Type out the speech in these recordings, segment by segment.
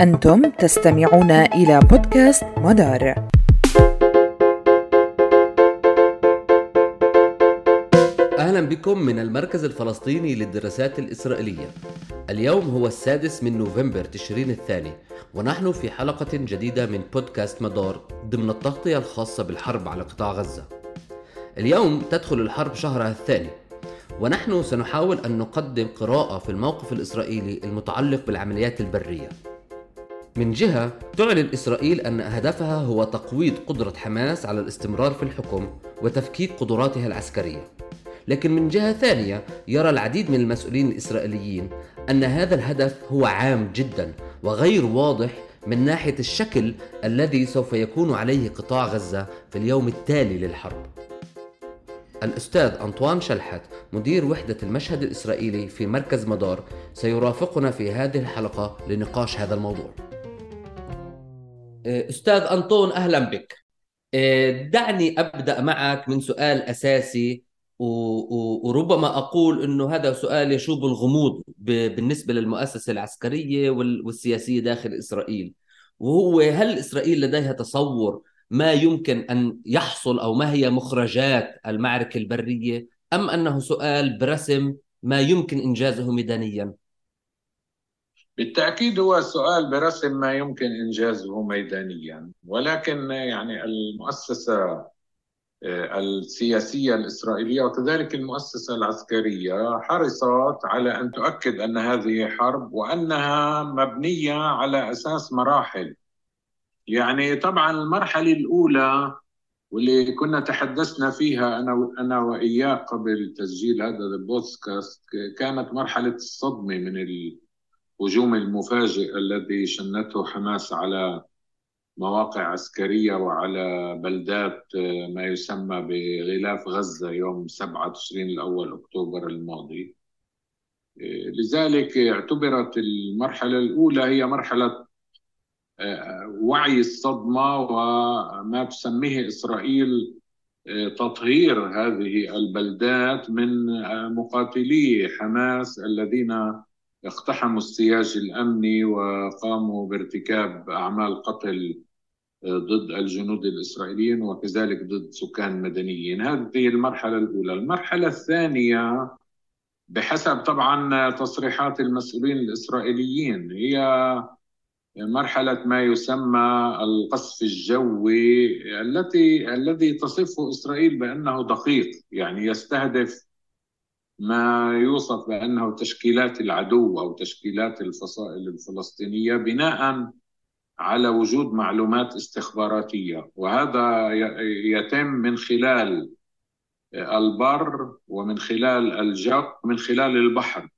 أنتم تستمعون إلى بودكاست مدار. أهلا بكم من المركز الفلسطيني للدراسات الإسرائيلية. اليوم هو السادس من نوفمبر تشرين الثاني ونحن في حلقة جديدة من بودكاست مدار ضمن التغطية الخاصة بالحرب على قطاع غزة. اليوم تدخل الحرب شهرها الثاني ونحن سنحاول أن نقدم قراءة في الموقف الإسرائيلي المتعلق بالعمليات البرية. من جهة تعلن إسرائيل أن هدفها هو تقويض قدرة حماس على الاستمرار في الحكم وتفكيك قدراتها العسكرية. لكن من جهة ثانية يرى العديد من المسؤولين الإسرائيليين أن هذا الهدف هو عام جدا وغير واضح من ناحية الشكل الذي سوف يكون عليه قطاع غزة في اليوم التالي للحرب. الأستاذ أنطوان شلحت مدير وحدة المشهد الإسرائيلي في مركز مدار سيرافقنا في هذه الحلقة لنقاش هذا الموضوع. أستاذ أنطون أهلا بك دعني أبدأ معك من سؤال أساسي وربما أقول أنه هذا سؤال يشوب الغموض بالنسبة للمؤسسة العسكرية والسياسية داخل إسرائيل وهو هل إسرائيل لديها تصور ما يمكن أن يحصل أو ما هي مخرجات المعركة البرية أم أنه سؤال برسم ما يمكن إنجازه ميدانيا؟ بالتأكيد هو سؤال برسم ما يمكن إنجازه ميدانيا ولكن يعني المؤسسة آه، السياسية الإسرائيلية وكذلك المؤسسة العسكرية حرصت على أن تؤكد أن هذه حرب وأنها مبنية على أساس مراحل. يعني طبعا المرحلة الأولى واللي كنا تحدثنا فيها أنا أنا وإياك قبل تسجيل هذا البودكاست كانت مرحلة الصدمة من الهجوم المفاجئ الذي شنته حماس على مواقع عسكرية وعلى بلدات ما يسمى بغلاف غزة يوم 7 تشرين الأول أكتوبر الماضي. لذلك اعتبرت المرحلة الأولى هي مرحلة وعي الصدمة وما تسميه إسرائيل آه، تطهير هذه البلدات من آه، مقاتلي حماس الذين اقتحموا السياج الأمني وقاموا بارتكاب أعمال قتل ضد الجنود الإسرائيليين وكذلك ضد سكان مدنيين. هذه المرحلة الأولى. المرحلة الثانية بحسب طبعا تصريحات المسؤولين الإسرائيليين هي مرحلة ما يسمى القصف الجوي التي الذي تصفه إسرائيل بأنه دقيق يعني يستهدف ما يوصف بأنه تشكيلات العدو أو تشكيلات الفصائل الفلسطينية بناء على وجود معلومات استخباراتية. وهذا يتم من خلال البر ومن خلال الجو ومن خلال البحر.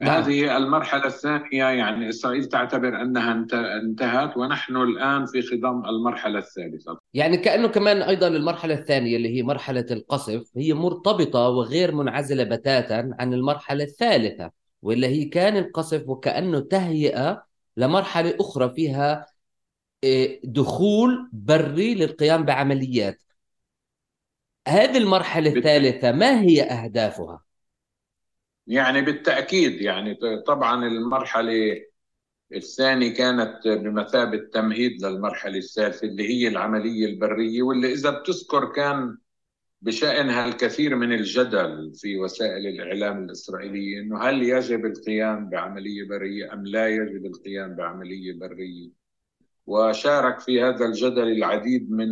نعم. هذه المرحلة الثانية يعني إسرائيل تعتبر أنها انتهت ونحن الآن في خضم المرحلة الثالثة يعني كأنه كمان أيضا المرحلة الثانية اللي هي مرحلة القصف هي مرتبطة وغير منعزلة بتاتا عن المرحلة الثالثة واللي هي كان القصف وكأنه تهيئة لمرحلة أخرى فيها آه، دخول بري للقيام بعمليات هذه المرحلة الثالثة ما هي أهدافها؟ يعني بالتأكيد يعني طبعا المرحلة الثانية كانت بمثابة تمهيد للمرحلة الثالثة اللي هي العملية البرية واللي إذا بتذكر كان بشأنها الكثير من الجدل في وسائل الإعلام الإسرائيلية إنه هل يجب القيام بعملية برية أم لا يجب القيام بعملية برية؟ وشارك في هذا الجدل العديد من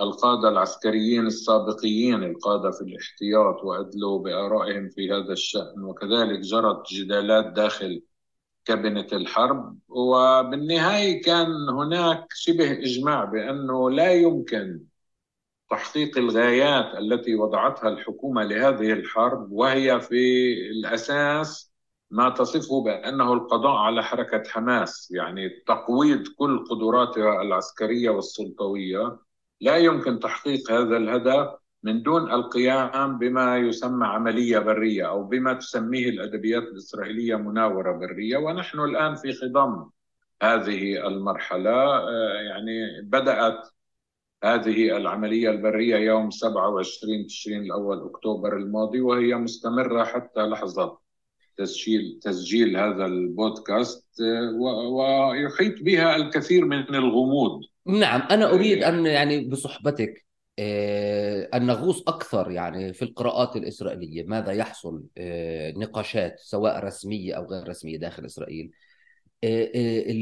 القادة العسكريين السابقين القادة في الاحتياط وأدلوا بآرائهم في هذا الشأن وكذلك جرت جدالات داخل كابينة الحرب. وبالنهاية كان هناك شبه إجماع بأنه لا يمكن تحقيق الغايات التي وضعتها الحكومة لهذه الحرب وهي في الأساس ما تصفه بأنه القضاء على حركة حماس يعني تقويض كل قدراتها العسكرية والسلطوية. لا يمكن تحقيق هذا الهدف من دون القيام بما يسمى عملية برية أو بما تسميه الأدبيات الإسرائيلية مناورة برية. ونحن الآن في خضم هذه المرحلة. آه، يعني بدأت هذه العملية البرية يوم 27 تشرين الأول أكتوبر الماضي وهي مستمرة حتى لحظة تسجيل تسجيل هذا البودكاست ويحيط بها الكثير من الغموض. نعم أنا أريد أن يعني بصحبتك أن نغوص أكثر يعني في القراءات الإسرائيلية. ماذا يحصل؟ نقاشات سواء رسمية أو غير رسمية داخل إسرائيل.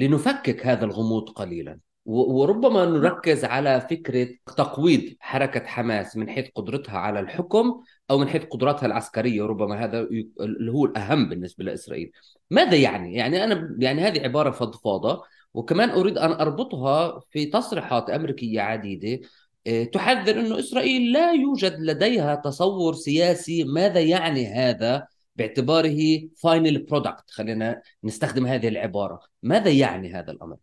لنفكك هذا الغموض قليلا. وربما نركز على فكرة تقويض حركة حماس من حيث قدرتها على الحكم أو من حيث قدراتها العسكرية. ربما هذا اللي هو الأهم بالنسبة لإسرائيل. ماذا يعني؟ يعني أنا يعني هذه عبارة فضفاضة. وكمان أريد أن أربطها في تصريحات أمريكية عديدة آه، تحذر أن إسرائيل لا يوجد لديها تصور سياسي ماذا يعني هذا باعتباره final product خلينا نستخدم هذه العبارة. ماذا يعني هذا الأمر؟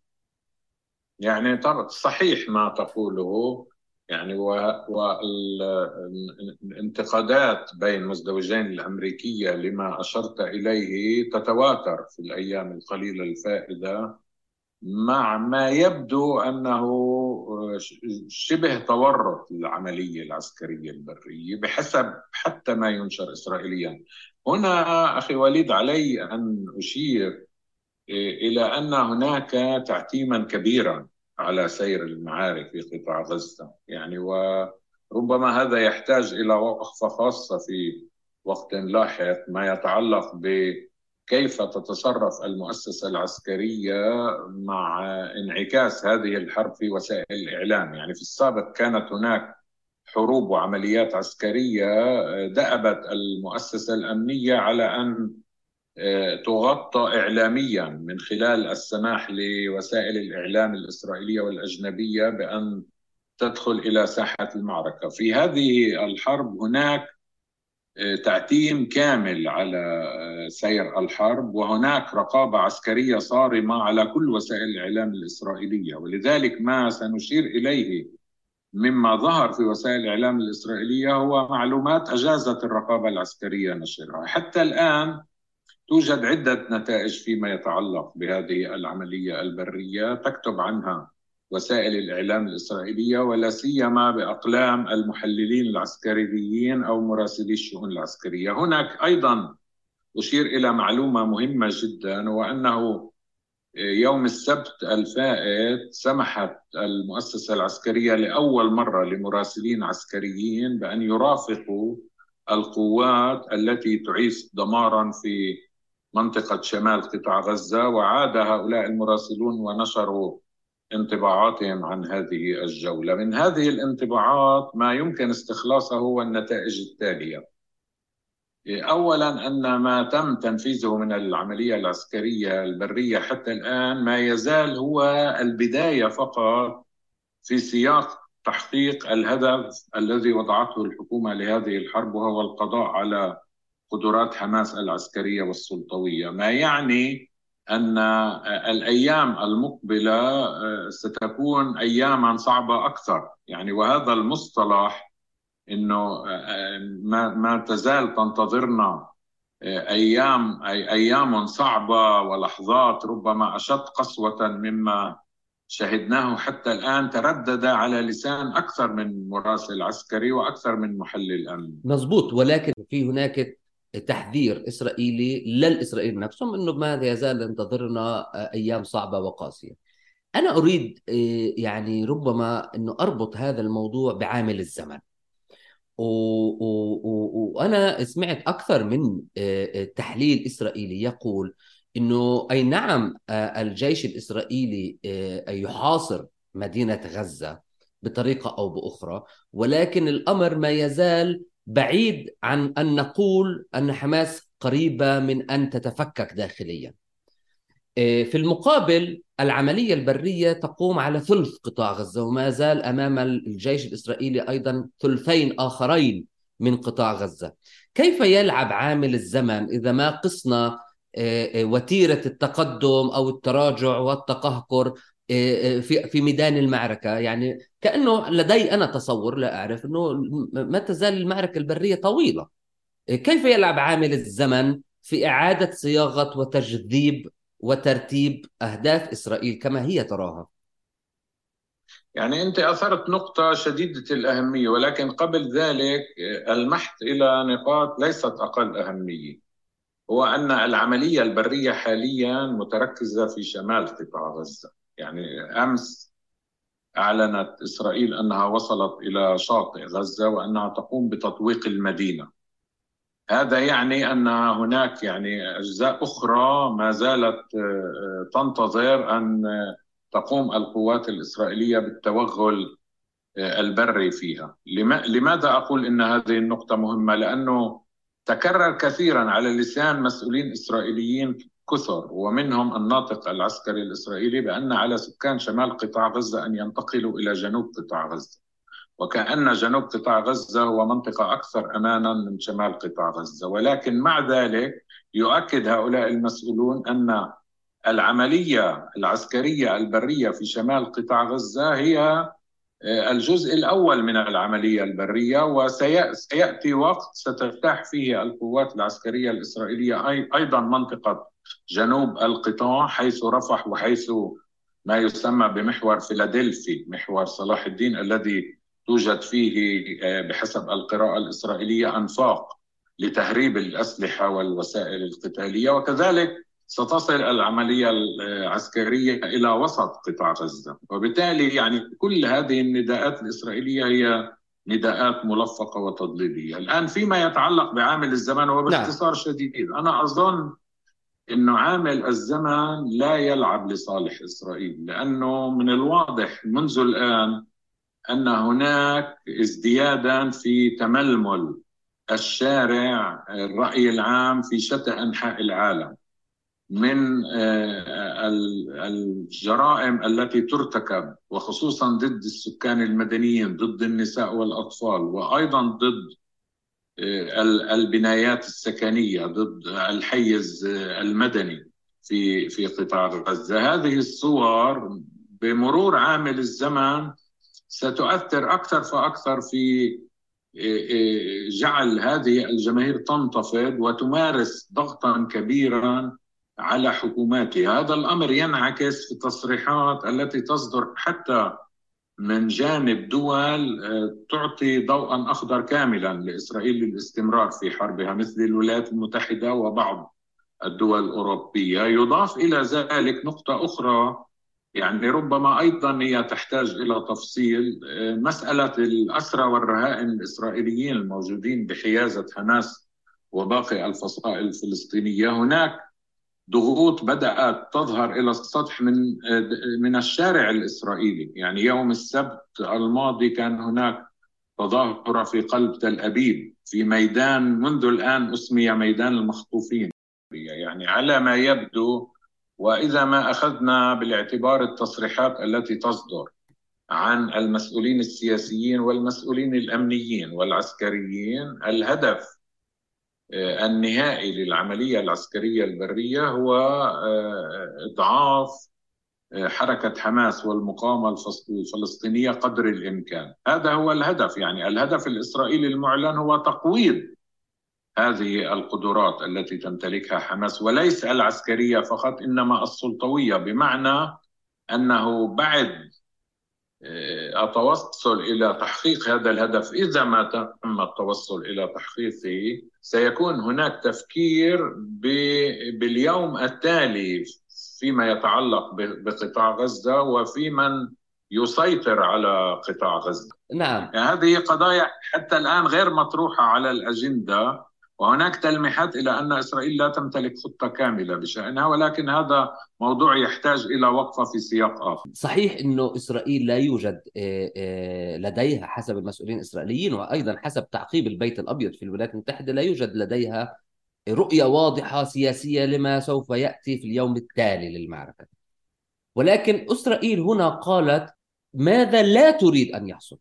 يعني صحيح ما تقوله يعني والانتقادات بين المزدوجين الأمريكية لما أشرت إليه تتواتر في الأيام القليلة الفائتة. مع ما يبدو أنه شبه تورط العملية العسكرية البرية بحسب حتى ما ينشر إسرائيليا. هنا أخي وليد علي أن أشير إلى أن هناك تعتيما كبيرا على سير المعارك في قطاع غزة. يعني وربما هذا يحتاج إلى وقفة خاصة في وقت لاحق ما يتعلق بكيف تتصرف المؤسسة العسكرية مع انعكاس هذه الحرب في وسائل الإعلام؟ يعني في السابق كانت هناك حروب وعمليات عسكرية دأبت المؤسسة الأمنية على أن تغطى إعلاميا من خلال السماح لوسائل الإعلام الإسرائيلية والأجنبية بأن تدخل إلى ساحة المعركة. في هذه الحرب هناك آه، تعتيم كامل على آه، سير الحرب وهناك رقابة عسكرية صارمة على كل وسائل الإعلام الإسرائيلية. ولذلك ما سنشير إليه مما ظهر في وسائل الإعلام الإسرائيلية هو معلومات أجازت الرقابة العسكرية نشرها. حتى الآن توجد عدة نتائج فيما يتعلق بهذه العملية البرية تكتب عنها وسائل الإعلام الإسرائيلية ولا سيما بأقلام المحللين العسكريين أو مراسلي الشؤون العسكرية. هناك أيضا أشير إلى معلومة مهمة جدا وأنه يوم السبت الفائت سمحت المؤسسة العسكرية لأول مرة لمراسلين عسكريين بأن يرافقوا القوات التي تعيش دمارا في منطقة شمال قطاع غزة وعاد هؤلاء المراسلون ونشروا انطباعاتهم عن هذه الجولة. من هذه الانطباعات ما يمكن استخلاصه هو النتائج التالية. أولا أن ما تم تنفيذه من العملية العسكرية البرية حتى الآن ما يزال هو البداية فقط في سياق تحقيق الهدف الذي وضعته الحكومة لهذه الحرب وهو القضاء على قدرات حماس العسكرية والسلطوية. ما يعني أن الأيام المقبلة آه، ستكون أياما صعبة أكثر. يعني وهذا المصطلح أنه آه، ما, ما تزال تنتظرنا آه، أيام أي أيام صعبة ولحظات ربما أشد قسوة مما شهدناه حتى الآن تردد على لسان أكثر من مراسل عسكري وأكثر من محلل أمن مضبوط ولكن في هناك تحذير إسرائيلي للإسرائيليين نفسهم إنه ما يزال ينتظرنا أيام صعبة وقاسية. أنا أريد آه، يعني ربما إنه أربط هذا الموضوع بعامل الزمن. وأنا سمعت أكثر من آه، آه، تحليل إسرائيلي يقول إنه أي نعم الجيش الإسرائيلي يحاصر مدينة غزة بطريقة أو بأخرى ولكن الأمر ما يزال بعيد عن أن نقول أن حماس قريبة من أن تتفكك داخليا. إيه، في المقابل العملية البرية تقوم على ثلث قطاع غزة وما زال أمام الجيش الإسرائيلي أيضا ثلثين آخرين من قطاع غزة. كيف يلعب عامل الزمن إذا ما قسنا إيه، إيه، وتيرة التقدم أو التراجع والتقهقر في في ميدان المعركة. يعني كأنه لدي أنا تصور لا أعرف إنه ما تزال المعركة البرية طويلة. إيه، كيف يلعب عامل الزمن في إعادة صياغة وتجذيب وترتيب أهداف إسرائيل كما هي تراها؟ يعني أنت أثرت نقطة شديدة الأهمية ولكن قبل ذلك المحت إلى نقاط ليست أقل أهمية هو أن العملية البرية حاليا متركزة في شمال قطاع غزة. يعني أمس أعلنت إسرائيل أنها وصلت إلى شاطئ غزة وأنها تقوم بتطويق المدينة. هذا يعني أن هناك يعني أجزاء أخرى ما زالت آه، تنتظر أن تقوم القوات الإسرائيلية بالتوغل آه، البري فيها. لماذا أقول أن هذه النقطة مهمة؟ لأنه تكرر كثيرا على لسان مسؤولين إسرائيليين كثر ومنهم الناطق العسكري الإسرائيلي بأن على سكان شمال قطاع غزة أن ينتقلوا إلى جنوب قطاع غزة. وكأن جنوب قطاع غزة هو منطقة أكثر أمانا من شمال قطاع غزة. ولكن مع ذلك يؤكد هؤلاء المسؤولون أن العملية العسكرية البرية في شمال قطاع غزة هي آه، الجزء الأول من العملية البرية وسيأتي وقت ستفتح فيه القوات العسكرية الإسرائيلية أيضا منطقة جنوب القطاع حيث رفح وحيث ما يسمى بمحور فيلادلفي محور صلاح الدين الذي توجد فيه آه، بحسب القراءة الإسرائيلية أنفاق لتهريب الأسلحة والوسائل القتالية. وكذلك ستصل العملية العسكرية إلى وسط قطاع غزة. وبالتالي يعني كل هذه النداءات الإسرائيلية هي نداءات ملفقة وتضليلية. الآن فيما يتعلق بعامل الزمن وباختصار نعم. شديد أنا أظن إنه عامل الزمن لا يلعب لصالح إسرائيل لأنه من الواضح منذ الآن أن هناك ازديادا في تململ الشارع الرأي العام في شتى أنحاء العالم. من آه، الجرائم التي ترتكب وخصوصا ضد السكان المدنيين ضد النساء والأطفال وأيضا ضد البنايات السكنية ضد الحيز المدني في في قطاع غزة. هذه الصور بمرور عامل الزمن ستؤثر أكثر فأكثر في جعل هذه الجماهير تنتفض وتمارس ضغطا كبيرا على حكوماتها. هذا الأمر ينعكس في التصريحات التي تصدر حتى من جانب دول آه، تعطي ضوءا أخضر كاملا لإسرائيل للاستمرار في حربها مثل الولايات المتحدة وبعض الدول الأوروبية. يضاف إلى ذلك نقطة أخرى يعني ربما أيضا هي تحتاج إلى تفصيل آه، مسألة الأسرى والرهائن الإسرائيليين الموجودين بحيازة حماس وباقي الفصائل الفلسطينية. هناك ضغوط بدأت تظهر إلى السطح من من الشارع الإسرائيلي، يعني يوم السبت الماضي كان هناك تظاهرة في قلب تل أبيب في ميدان منذ الآن اسمي ميدان المخطوفين. يعني على ما يبدو وإذا ما أخذنا بالاعتبار التصريحات التي تصدر عن المسؤولين السياسيين والمسؤولين الأمنيين والعسكريين الهدف النهائي للعملية العسكرية البرية هو آه، إضعاف آه، حركة حماس والمقاومة الفلسطينية قدر الإمكان. هذا هو الهدف يعني الهدف الإسرائيلي المعلن هو تقويض هذه القدرات التي تمتلكها حماس وليس العسكرية فقط إنما السلطوية بمعنى أنه بعد التوصل إلى تحقيق هذا الهدف إذا ما تم التوصل إلى تحقيقه سيكون هناك تفكير باليوم التالي فيما يتعلق بقطاع غزة وفي من يسيطر على قطاع غزة. نعم. هذه قضايا حتى الآن غير مطروحة على الأجندة وهناك تلميحات إلى أن إسرائيل لا تمتلك خطة كاملة بشأنها ولكن هذا موضوع يحتاج إلى وقفة في سياق آخر. صحيح إنه إسرائيل لا يوجد آه، آه، لديها حسب المسؤولين الإسرائيليين وأيضا حسب تعقيب البيت الأبيض في الولايات المتحدة لا يوجد لديها رؤية واضحة سياسية لما سوف يأتي في اليوم التالي للمعركة. ولكن إسرائيل هنا قالت ماذا لا تريد أن يحصل.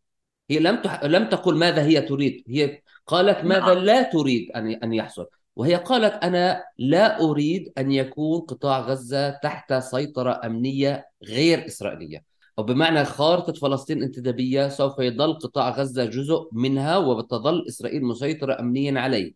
هي لم لم تقل ماذا هي تريد، هي قالت ماذا نعم. لا تريد أن أن يحصل. وهي قالت أنا لا أريد أن يكون قطاع غزة تحت سيطرة أمنية غير إسرائيلية. أو بمعنى خارطة فلسطين انتدابية سوف يظل قطاع غزة جزء منها وتظل إسرائيل مسيطرة أمنيا عليه.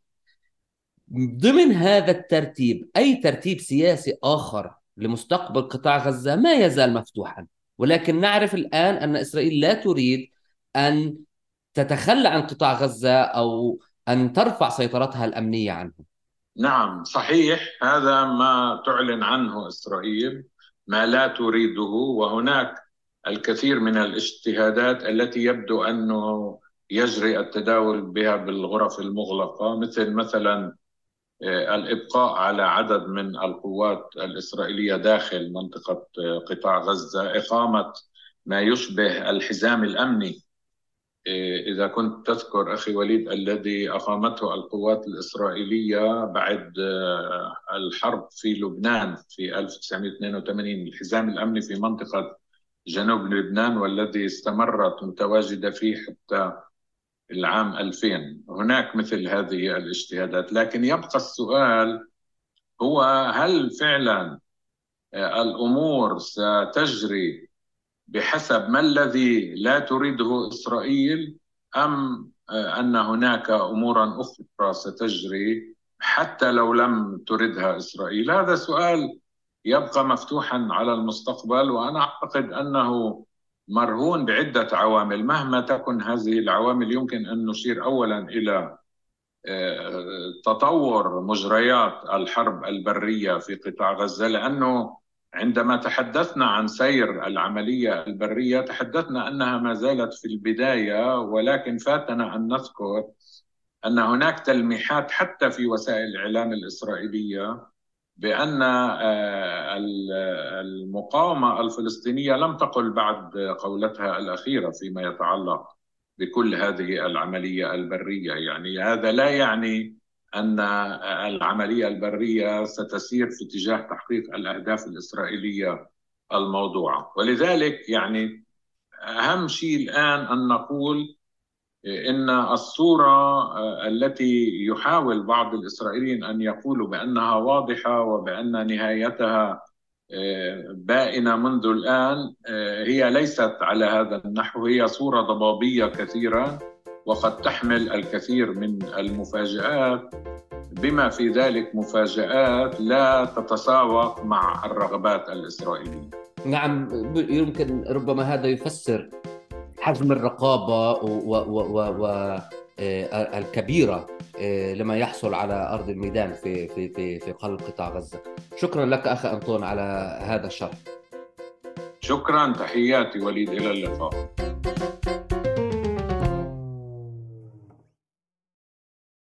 ضمن هذا الترتيب أي ترتيب سياسي آخر لمستقبل قطاع غزة ما يزال مفتوحا. ولكن نعرف الآن أن إسرائيل لا تريد أن تتخلى عن قطاع غزة أو أن ترفع سيطرتها الأمنية عنه. نعم صحيح. هذا ما تعلن عنه إسرائيل ما لا تريده. وهناك الكثير من الاجتهادات التي يبدو أنه يجري التداول بها بالغرف المغلقة مثل مثلا آه، الإبقاء على عدد من القوات الإسرائيلية داخل منطقة آه، قطاع غزة إقامة ما يشبه الحزام الأمني. إيه، إذا كنت تذكر أخي وليد الذي أقامته القوات الإسرائيلية بعد آه، الحرب في لبنان في 1982 الحزام الأمني في منطقة جنوب لبنان والذي استمرت متواجدة فيه حتى العام 2000 هناك مثل هذه الاجتهادات. لكن يبقى السؤال هو هل فعلا آه، الأمور ستجري بحسب ما الذي لا تريده إسرائيل أم آه، أن هناك أمورا أخرى ستجري حتى لو لم تردها إسرائيل. هذا سؤال يبقى مفتوحا على المستقبل وأنا أعتقد أنه مرهون بعدة عوامل. مهما تكن هذه العوامل يمكن أن نشير اولا إلى آه، تطور مجريات الحرب البرية في قطاع غزة لأنه عندما تحدثنا عن سير العملية البرية تحدثنا أنها ما زالت في البداية ولكن فاتنا أن نذكر أن هناك تلميحات حتى في وسائل الإعلام الإسرائيلية بأن آه، المقاومة الفلسطينية لم تقل بعد قولتها الأخيرة فيما يتعلق بكل هذه العملية البرية. يعني هذا لا يعني أن العملية البرية ستسير في اتجاه تحقيق الأهداف الإسرائيلية الموضوعة. ولذلك يعني أهم شيء الآن أن نقول إن الصورة التي يحاول بعض الإسرائيليين أن يقولوا بأنها واضحة وبأن نهايتها بائنة منذ الآن هي ليست على هذا النحو هي صورة ضبابية كثيرا وقد تحمل الكثير من المفاجآت. بما في ذلك مفاجآت لا تتساوق مع الرغبات الإسرائيلية. نعم يمكن ربما هذا يفسر حجم الرقابة و, و, و, و آه، الكبيرة آه، لما يحصل على أرض الميدان في في في في قلب قطاع غزة. شكرا لك أخ أنطون على هذا الشرح. شكرا تحياتي وليد إلى اللقاء.